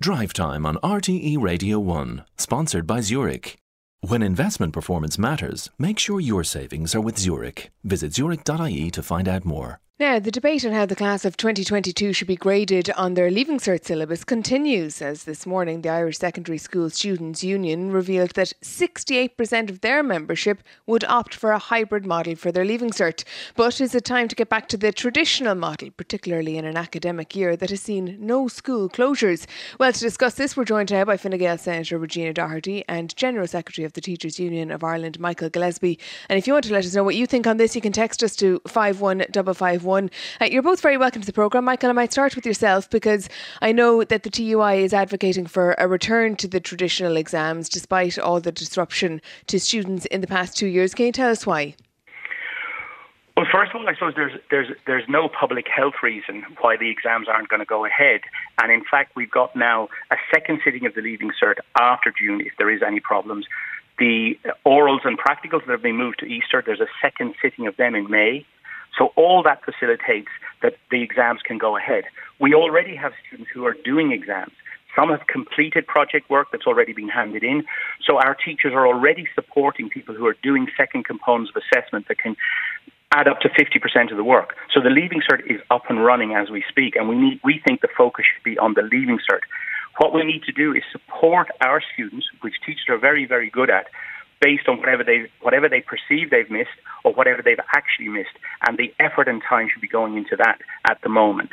Drive Time on RTE Radio 1, sponsored by Zurich. When investment performance matters, make sure your savings are with Zurich. Visit zurich.ie to find out more. Now, the debate on how the class of 2022 should be graded on their Leaving Cert syllabus continues as this morning the Irish Secondary School Students' Union revealed that 68% of their membership would opt for a hybrid model for their Leaving Cert. But is it time to get back to the traditional model, particularly in an academic year that has seen no school closures? Well, to discuss this, we're joined now by Fine Gael Senator Regina Doherty and General Secretary of the Teachers' Union of Ireland, Michael Gillespie. And if you want to let us know what you think on this, you can text us to 51551 Uh, you're both very welcome to the programme. Michael, I might start with yourself because I know that the TUI is advocating for a return to the traditional exams despite all the disruption to students in the past two years. Can you tell us why? Well, first of all, I suppose there's there's there's no public health reason why the exams aren't going to go ahead, and in fact, we've got now a second sitting of the Leaving Cert after June if there is any problems. The orals and practicals that have been moved to Easter, there's a second sitting of them in May. So all that facilitates that the exams can go ahead. We already have students who are doing exams. Some have completed project work that's already been handed in. So our teachers are already supporting people who are doing second components of assessment that can add up to 50% of the work. So the Leaving Cert is up and running as we speak, and we need, we think the focus should be on the Leaving Cert. What we need to do is support our students, which teachers are very, very good at, based on whatever they whatever they perceive they've missed or whatever they've actually missed, and the effort and time should be going into that at the moment.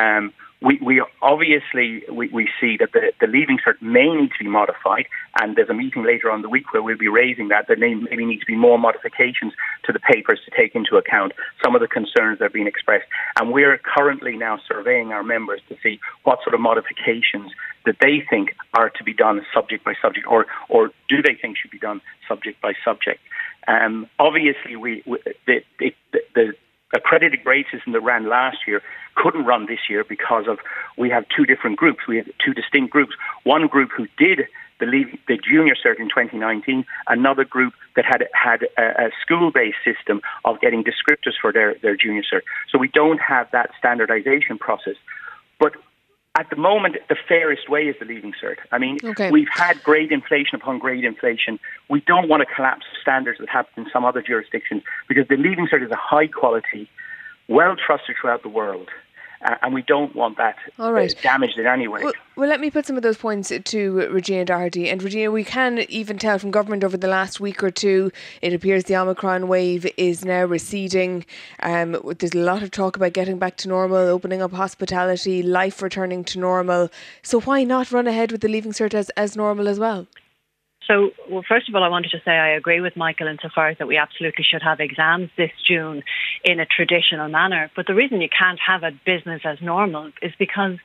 Um, we, we obviously we, we see that the, the leaving cert may need to be modified, and there's a meeting later on the week where we'll be raising that. There may, maybe need to be more modifications to the papers to take into account some of the concerns that are being expressed. And we're currently now surveying our members to see what sort of modifications that they think are to be done subject by subject, or or they think should be done subject by subject. Um, obviously, we, we the, the, the accredited grade system that ran last year couldn't run this year because of we have two different groups. We have two distinct groups. One group who did the, the junior cert in 2019, another group that had had a, a school-based system of getting descriptors for their, their junior cert. So we don't have that standardization process. But at the moment, the fairest way is the leaving cert. I mean, okay. we've had grade inflation upon grade inflation. We don't want to collapse standards that happen in some other jurisdictions because the leaving cert is a high quality, well trusted throughout the world uh, and we don't want that All right. Uh, damaged in any way. Well, well, let me put some of those points to Regina Doherty. And Regina, we can even tell from government over the last week or two, it appears the Omicron wave is now receding. Um, there's a lot of talk about getting back to normal, opening up hospitality, life returning to normal. So why not run ahead with the Leaving Cert as, as normal as well? So, well, first of all, I wanted to say I agree with Michael insofar as that we absolutely should have exams this June in a traditional manner. But the reason you can't have a business as normal is because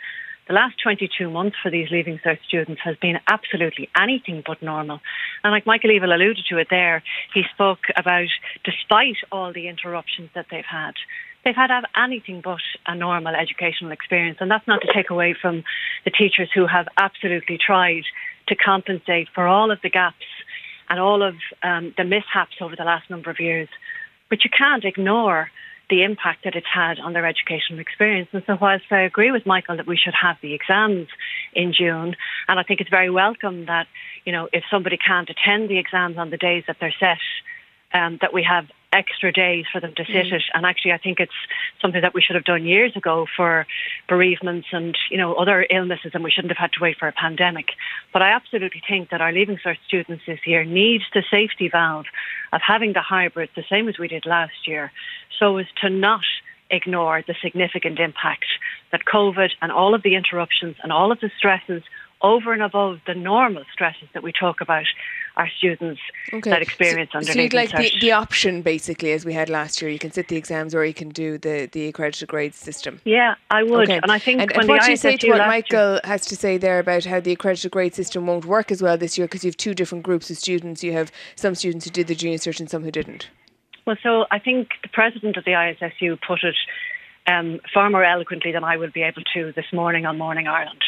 the last 22 months for these Leaving Cert students has been absolutely anything but normal. And like Michael Evil alluded to it there, he spoke about despite all the interruptions that they've had, they've had have anything but a normal educational experience. And that's not to take away from the teachers who have absolutely tried to compensate for all of the gaps and all of um, the mishaps over the last number of years. But you can't ignore the impact that it's had on their educational experience. And so, whilst I agree with Michael that we should have the exams in June, and I think it's very welcome that, you know, if somebody can't attend the exams on the days that they're set, um, that we have extra days for them to sit mm. it. And actually, I think it's something that we should have done years ago for bereavements and you know other illnesses, and we shouldn't have had to wait for a pandemic. But I absolutely think that our Leaving Cert students this year need the safety valve of having the hybrid, the same as we did last year, so as to not ignore the significant impact that COVID and all of the interruptions and all of the stresses over and above the normal stresses that we talk about our students okay. that experience so, under so you'd like the, the, option basically as we had last year you can sit the exams or you can do the, the accredited grades system yeah I would okay. and I think and, and what you say to what Michael year, has to say there about how the accredited grade system won't work as well this year because you have two different groups of students you have some students who did the junior cert and some who didn't well so I think the president of the ISSU put it um, far more eloquently than I will be able to this morning on Morning Ireland.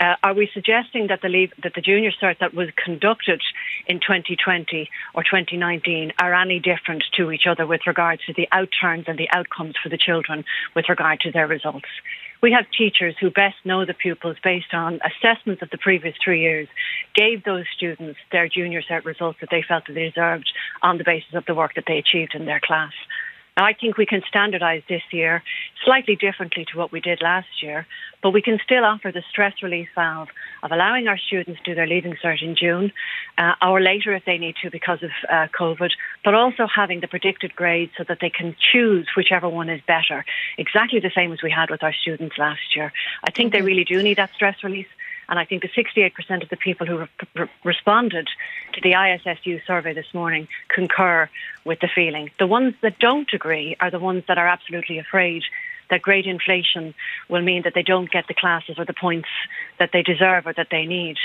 Uh, are we suggesting that the leave, that the junior cert that was conducted in 2020 or 2019 are any different to each other with regards to the outturns and the outcomes for the children with regard to their results? We have teachers who best know the pupils based on assessments of the previous three years, gave those students their junior cert results that they felt that they deserved on the basis of the work that they achieved in their class. I think we can standardise this year slightly differently to what we did last year, but we can still offer the stress release valve of allowing our students to do their leaving cert in June uh, or later if they need to because of uh, COVID, but also having the predicted grades so that they can choose whichever one is better, exactly the same as we had with our students last year. I think they really do need that stress release. And I think the 68% of the people who re- responded to the ISSU survey this morning concur with the feeling. The ones that don't agree are the ones that are absolutely afraid that grade inflation will mean that they don't get the classes or the points that they deserve or that they need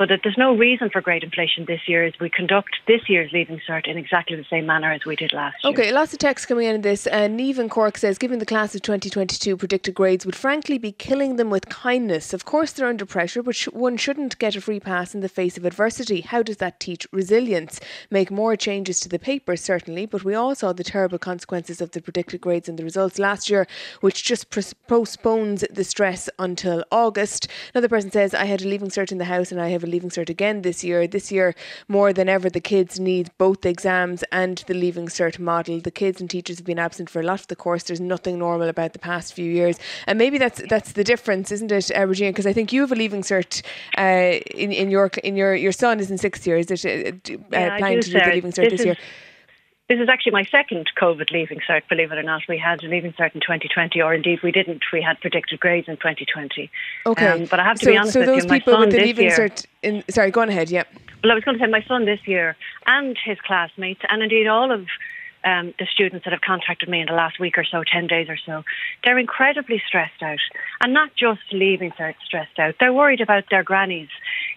but that there's no reason for grade inflation this year as we conduct this year's Leaving Cert in exactly the same manner as we did last year. Okay, lots of text coming in on this. Uh, Neve in Cork says, given the class of 2022 predicted grades would frankly be killing them with kindness. Of course they're under pressure, but sh- one shouldn't get a free pass in the face of adversity. How does that teach resilience? Make more changes to the paper, certainly, but we all saw the terrible consequences of the predicted grades and the results last year, which just postpones the stress until August. Another person says, I had a Leaving Cert in the house and I have a Leaving Cert again this year. This year, more than ever, the kids need both the exams and the Leaving Cert model. The kids and teachers have been absent for a lot of the course. There's nothing normal about the past few years, and maybe that's that's the difference, isn't it, uh, Regina? Because I think you have a Leaving Cert uh, in in your in your your son is in sixth year. Is it uh, yeah, planning to do the Leaving Cert this, this year? This is actually my second COVID leaving cert, believe it or not. We had a leaving cert in 2020, or indeed we didn't. We had predicted grades in 2020. Okay. Um, but I have to so, be honest so with those you, people with the leaving year, cert, in, sorry, go on ahead, yep. Well, I was going to say my son this year and his classmates, and indeed all of um, the students that have contacted me in the last week or so, 10 days or so, they're incredibly stressed out. And not just leaving cert stressed out, they're worried about their grannies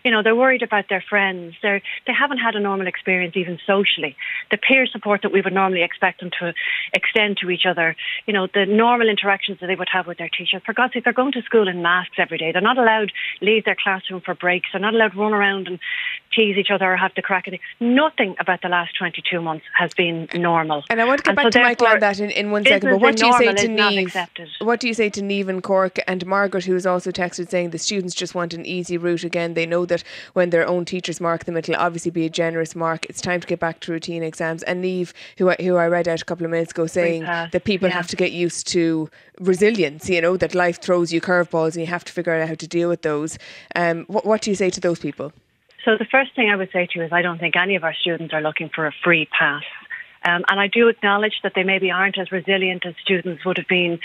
you know, they're worried about their friends. They're, they haven't had a normal experience even socially. The peer support that we would normally expect them to extend to each other, you know, the normal interactions that they would have with their teachers. For God's sake, they're going to school in masks every day. They're not allowed leave their classroom for breaks. They're not allowed run around and tease each other or have to crack at it. Nothing about the last 22 months has been normal. And I want to get and back so to Michael on that in, in one second. But what do you say to Neve? What do you say to Neve and Cork and Margaret, who has also texted saying the students just want an easy route again? They know that when their own teachers mark them, it'll obviously be a generous mark. It's time to get back to routine exams. And Neve, who I, who I read out a couple of minutes ago, saying that people yeah. have to get used to resilience. You know that life throws you curveballs, and you have to figure out how to deal with those. Um, what, what do you say to those people? So the first thing I would say to you is I don't think any of our students are looking for a free pass. Um, and I do acknowledge that they maybe aren't as resilient as students would have been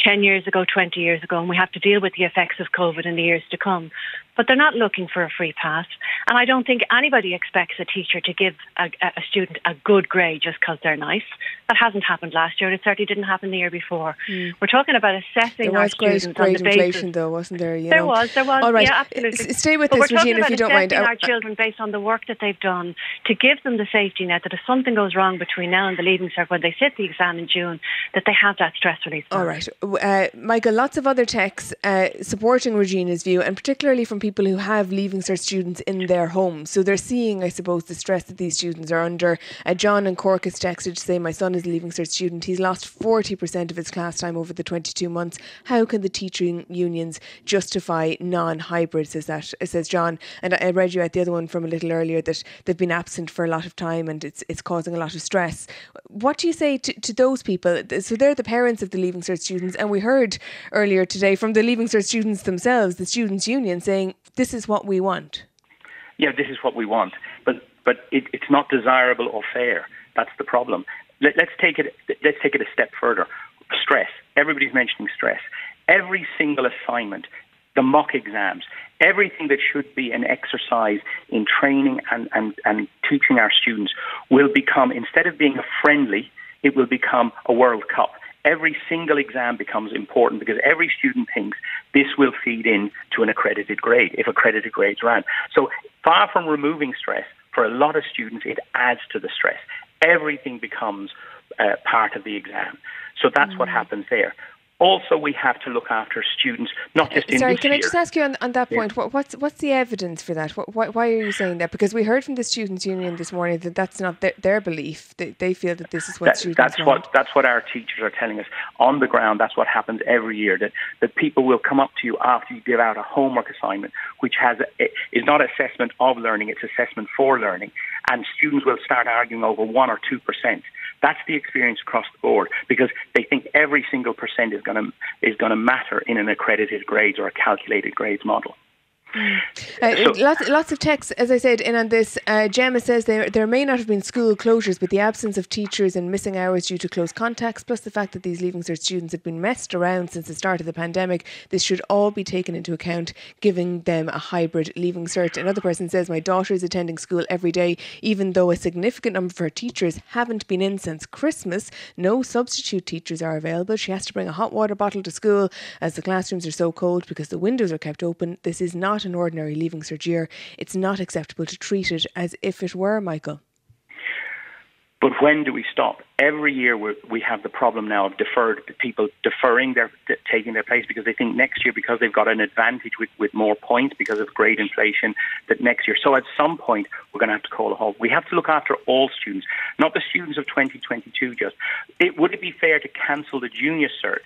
10 years ago, 20 years ago, and we have to deal with the effects of COVID in the years to come. But they're not looking for a free pass. And I don't think anybody expects a teacher to give a, a student a good grade just because they're nice. That hasn't happened last year, and it certainly didn't happen the year before. Mm. We're talking about assessing there our was students great on the inflation, though, wasn't there? You there know? was, there was. All right. Yeah, absolutely. S- stay with but us, Regina, if you don't mind. our children based on the work that they've done to give them the safety net that if something goes wrong between now and the leaving cert when they sit the exam in June, that they have that stress release. All right, uh, Michael. Lots of other texts uh, supporting Regina's view, and particularly from people who have leaving cert students in their homes. So they're seeing, I suppose, the stress that these students are under. Uh, John and Cork has texted to say, "My son is a leaving cert student. He's lost forty percent of his class time over the twenty-two months. How can the teaching unions justify non-hybrid?" Says that says John. And I read you out the other one from a little earlier that they've been absent for a lot of time and it's it's causing a lot of stress. What do you say to, to those people? So they're the parents of the leaving cert students, and we heard earlier today from the leaving cert students themselves, the students' union, saying this is what we want. Yeah, this is what we want, but but it, it's not desirable or fair. That's the problem. Let, let's take it. Let's take it a step further. Stress. Everybody's mentioning stress. Every single assignment, the mock exams, everything that should be an exercise in training and, and, and teaching our students will become, instead of being a friendly, it will become a World Cup. Every single exam becomes important because every student thinks this will feed in to an accredited grade if accredited grades are So far from removing stress, for a lot of students, it adds to the stress. Everything becomes uh, part of the exam. So that's mm-hmm. what mm. happens there also we have to look after students, not just in Sorry, can year. I just ask you on, on that Yeah. point? What, what's what's the evidence for that? What, why, why are you saying that? Because we heard from the students' union this morning that that's not their, their belief. They, they feel that this is what That- students that's want. what that's what our teachers are telling us on the ground. That's what happens every year. That that people will come up to you after you give out a homework assignment, which has a, is not assessment of learning; it's assessment for learning, and students will start arguing over one or two percent. That's the experience across the board because they think every single percent is going to is going to matter in an accredited grades or a calculated grades model. Uh, So- lots, lots of texts, as I said, in on this. Uh, Gemma says there, there may not have been school closures, but the absence of teachers and missing hours due to close contacts, plus the fact that these Leaving Cert students have been messed around since the start of the pandemic, this should all be taken into account, giving them a hybrid Leaving Cert. Another person says, My daughter is attending school every day, even though a significant number of her teachers haven't been in since Christmas. No substitute teachers are available. She has to bring a hot water bottle to school as the classrooms are so cold because the windows are kept open. This is not an ordinary Leaving Cert year. It's not acceptable to treat it as if it were, Michael. But when do we stop? Every year we have the problem now of deferred people deferring their taking their place because they think next year because they've got an advantage with, with more points because of grade inflation that next year. So at some point we're going to have to call a halt. We have to look after all students, not the students of 2022. Just it would it be fair to cancel the junior cert?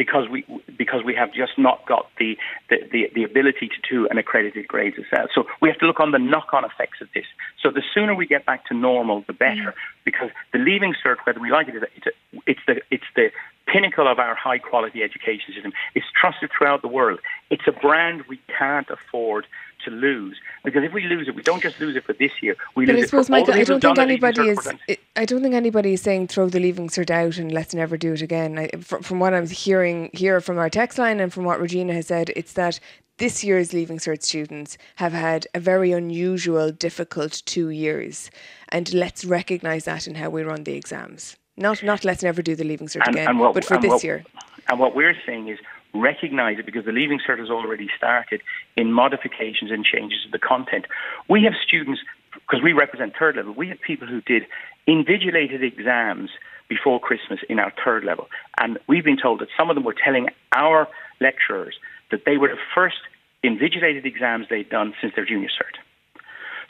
Because we because we have just not got the the, the, the ability to do an accredited grades as well. So we have to look on the knock-on effects of this. So the sooner we get back to normal, the better. Mm. Because the leaving cert, whether we like it, it's a, it's the it's the pinnacle of our high quality education system. It's trusted throughout the world. It's a brand we can't afford to lose because if we lose it, we don't just lose it for this year. We But lose I it suppose, for Michael, I don't think anybody is. For I- don't think anybody is saying throw the leaving cert out and let's never do it again. I, fr- from what I'm hearing here from our text line and from what Regina has said, it's that this year's leaving cert students have had a very unusual, difficult two years, and let's recognise that in how we run the exams. Not not let's never do the leaving cert And- again, and what- but for this what- year. And what we're saying is recognise it because the Leaving Cert has already started in modifications and changes of the content. We have students, because we represent third level, we have people who did invigilated exams before Christmas in our third level. And we've been told that some of them were telling our lecturers that they were the first invigilated exams they'd done since their junior cert.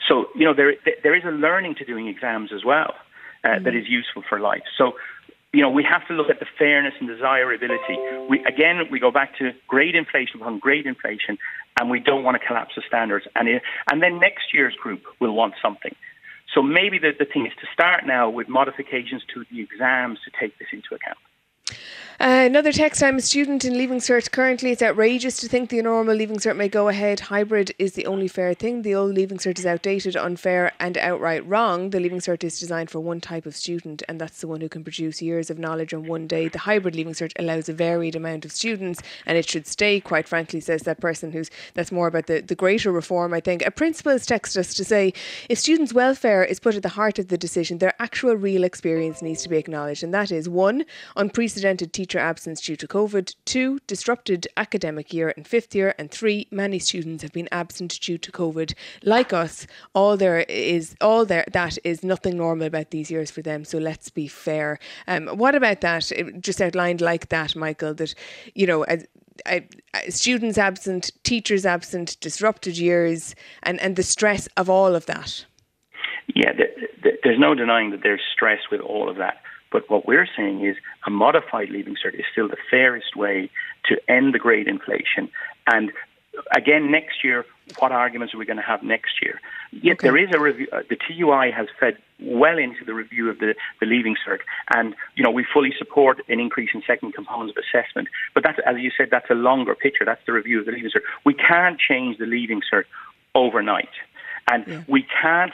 So, you know, there, there is a learning to doing exams as well uh, that is useful for life. So, you know, we have to look at the fairness and desirability. We, again, we go back to grade inflation upon grade inflation, and we don't want to collapse the standards. And, it, and then next year's group will want something. So maybe the, the thing is to start now with modifications to the exams to take this into account. Uh, another text I'm a student in Leaving Cert currently. It's outrageous to think the normal Leaving Cert may go ahead. Hybrid is the only fair thing. The old Leaving Cert is outdated, unfair, and outright wrong. The Leaving Cert is designed for one type of student, and that's the one who can produce years of knowledge on one day. The hybrid Leaving Cert allows a varied amount of students, and it should stay, quite frankly, says that person who's that's more about the, the greater reform, I think. A principal has texted us to say if students' welfare is put at the heart of the decision, their actual real experience needs to be acknowledged, and that is one, unprecedented teacher absence due to COVID, two, disrupted academic year in fifth year, and three, many students have been absent due to COVID. Like us, all there is all there that is nothing normal about these years for them. So let's be fair. Um, what about that? It just outlined like that, Michael. That you know. As, uh, students absent, teachers absent, disrupted years, and, and the stress of all of that. Yeah, th- th- there's no denying that there's stress with all of that. But what we're saying is a modified leaving cert is still the fairest way to end the grade inflation. And again, next year, what arguments are we going to have next year? Yet Okay. there is a review. Uh, the TUI has fed well into the review of the, the leaving cert, and you know we fully support an increase in second components of assessment. But that's, as you said, that's a longer picture. That's the review of the leaving cert. We can't change the leaving cert overnight, and Yeah. we can't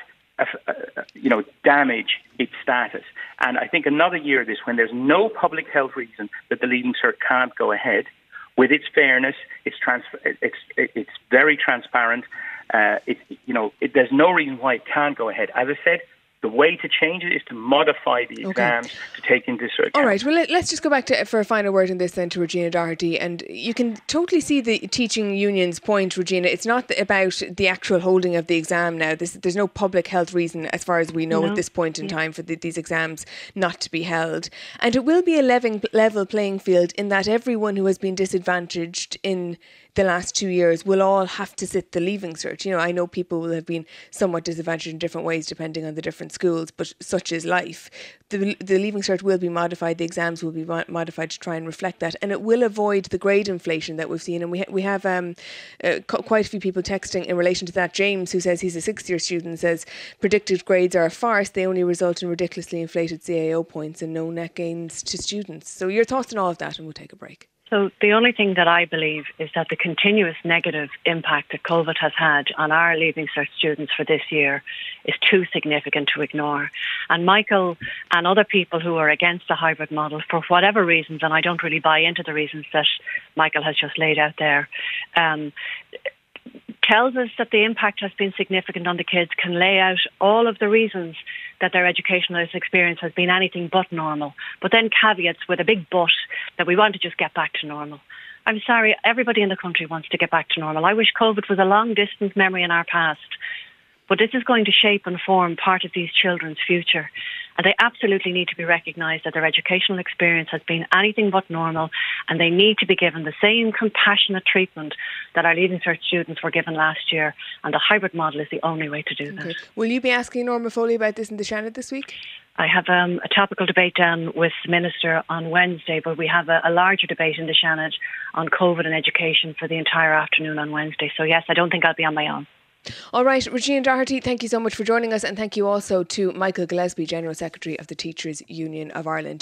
you know, damage its status. And I think another year of this, when there's no public health reason that the leaving cert can't go ahead, with its fairness, it's trans- it's it's very transparent. Uh, it, you know, it, there's no reason why it can't go ahead. As I said, The way to change it is to modify the exams okay. to take into account. All right. Well, let, us just go back to for a final word on this then to Regina Doherty, and you can totally see the teaching union's point, Regina. It's not about the actual holding of the exam now. This, there's no public health reason, as far as we know, no. at this point in yeah. time, for the, these exams not to be held, and it will be a level level playing field in that everyone who has been disadvantaged in the last two years will all have to sit the leaving cert. You know, I know people will have been somewhat disadvantaged in different ways depending on the different schools, but such is life. The, the leaving cert will be modified, the exams will be modified to try and reflect that, and it will avoid the grade inflation that we've seen. And we, ha- we have um, uh, quite a few people texting in relation to that. James, who says he's a sixth year student, says predicted grades are a farce, they only result in ridiculously inflated CAO points and no net gains to students. So, your thoughts on all of that, and we'll take a break. So the only thing that I believe is that the continuous negative impact that COVID has had on our Leaving Cert students for this year is too significant to ignore. And Michael and other people who are against the hybrid model, for whatever reasons, and I don't really buy into the reasons that Michael has just laid out there, um, tells us that the impact has been significant on the kids, can lay out all of the reasons that their educational experience has been anything but normal, but then caveats with a big but that we want to just get back to normal. I'm sorry, everybody in the country wants to get back to normal. I wish COVID was a long distance memory in our past. But this is going to shape and form part of these children's future. And they absolutely need to be recognised that their educational experience has been anything but normal and they need to be given the same compassionate treatment that our Leaving Cert students were given last year. And the hybrid model is the only way to do okay. that. Will you be asking Norma Foley about this in the Seanad this week? I have um, a topical debate down with the Minister on Wednesday, but we have a, a, larger debate in the Seanad on COVID and education for the entire afternoon on Wednesday. So, yes, I don't think I'll be on my own. All right, Regina Doherty, thank you so much for joining us, and thank you also to Michael Gillespie, General Secretary of the Teachers Union of Ireland.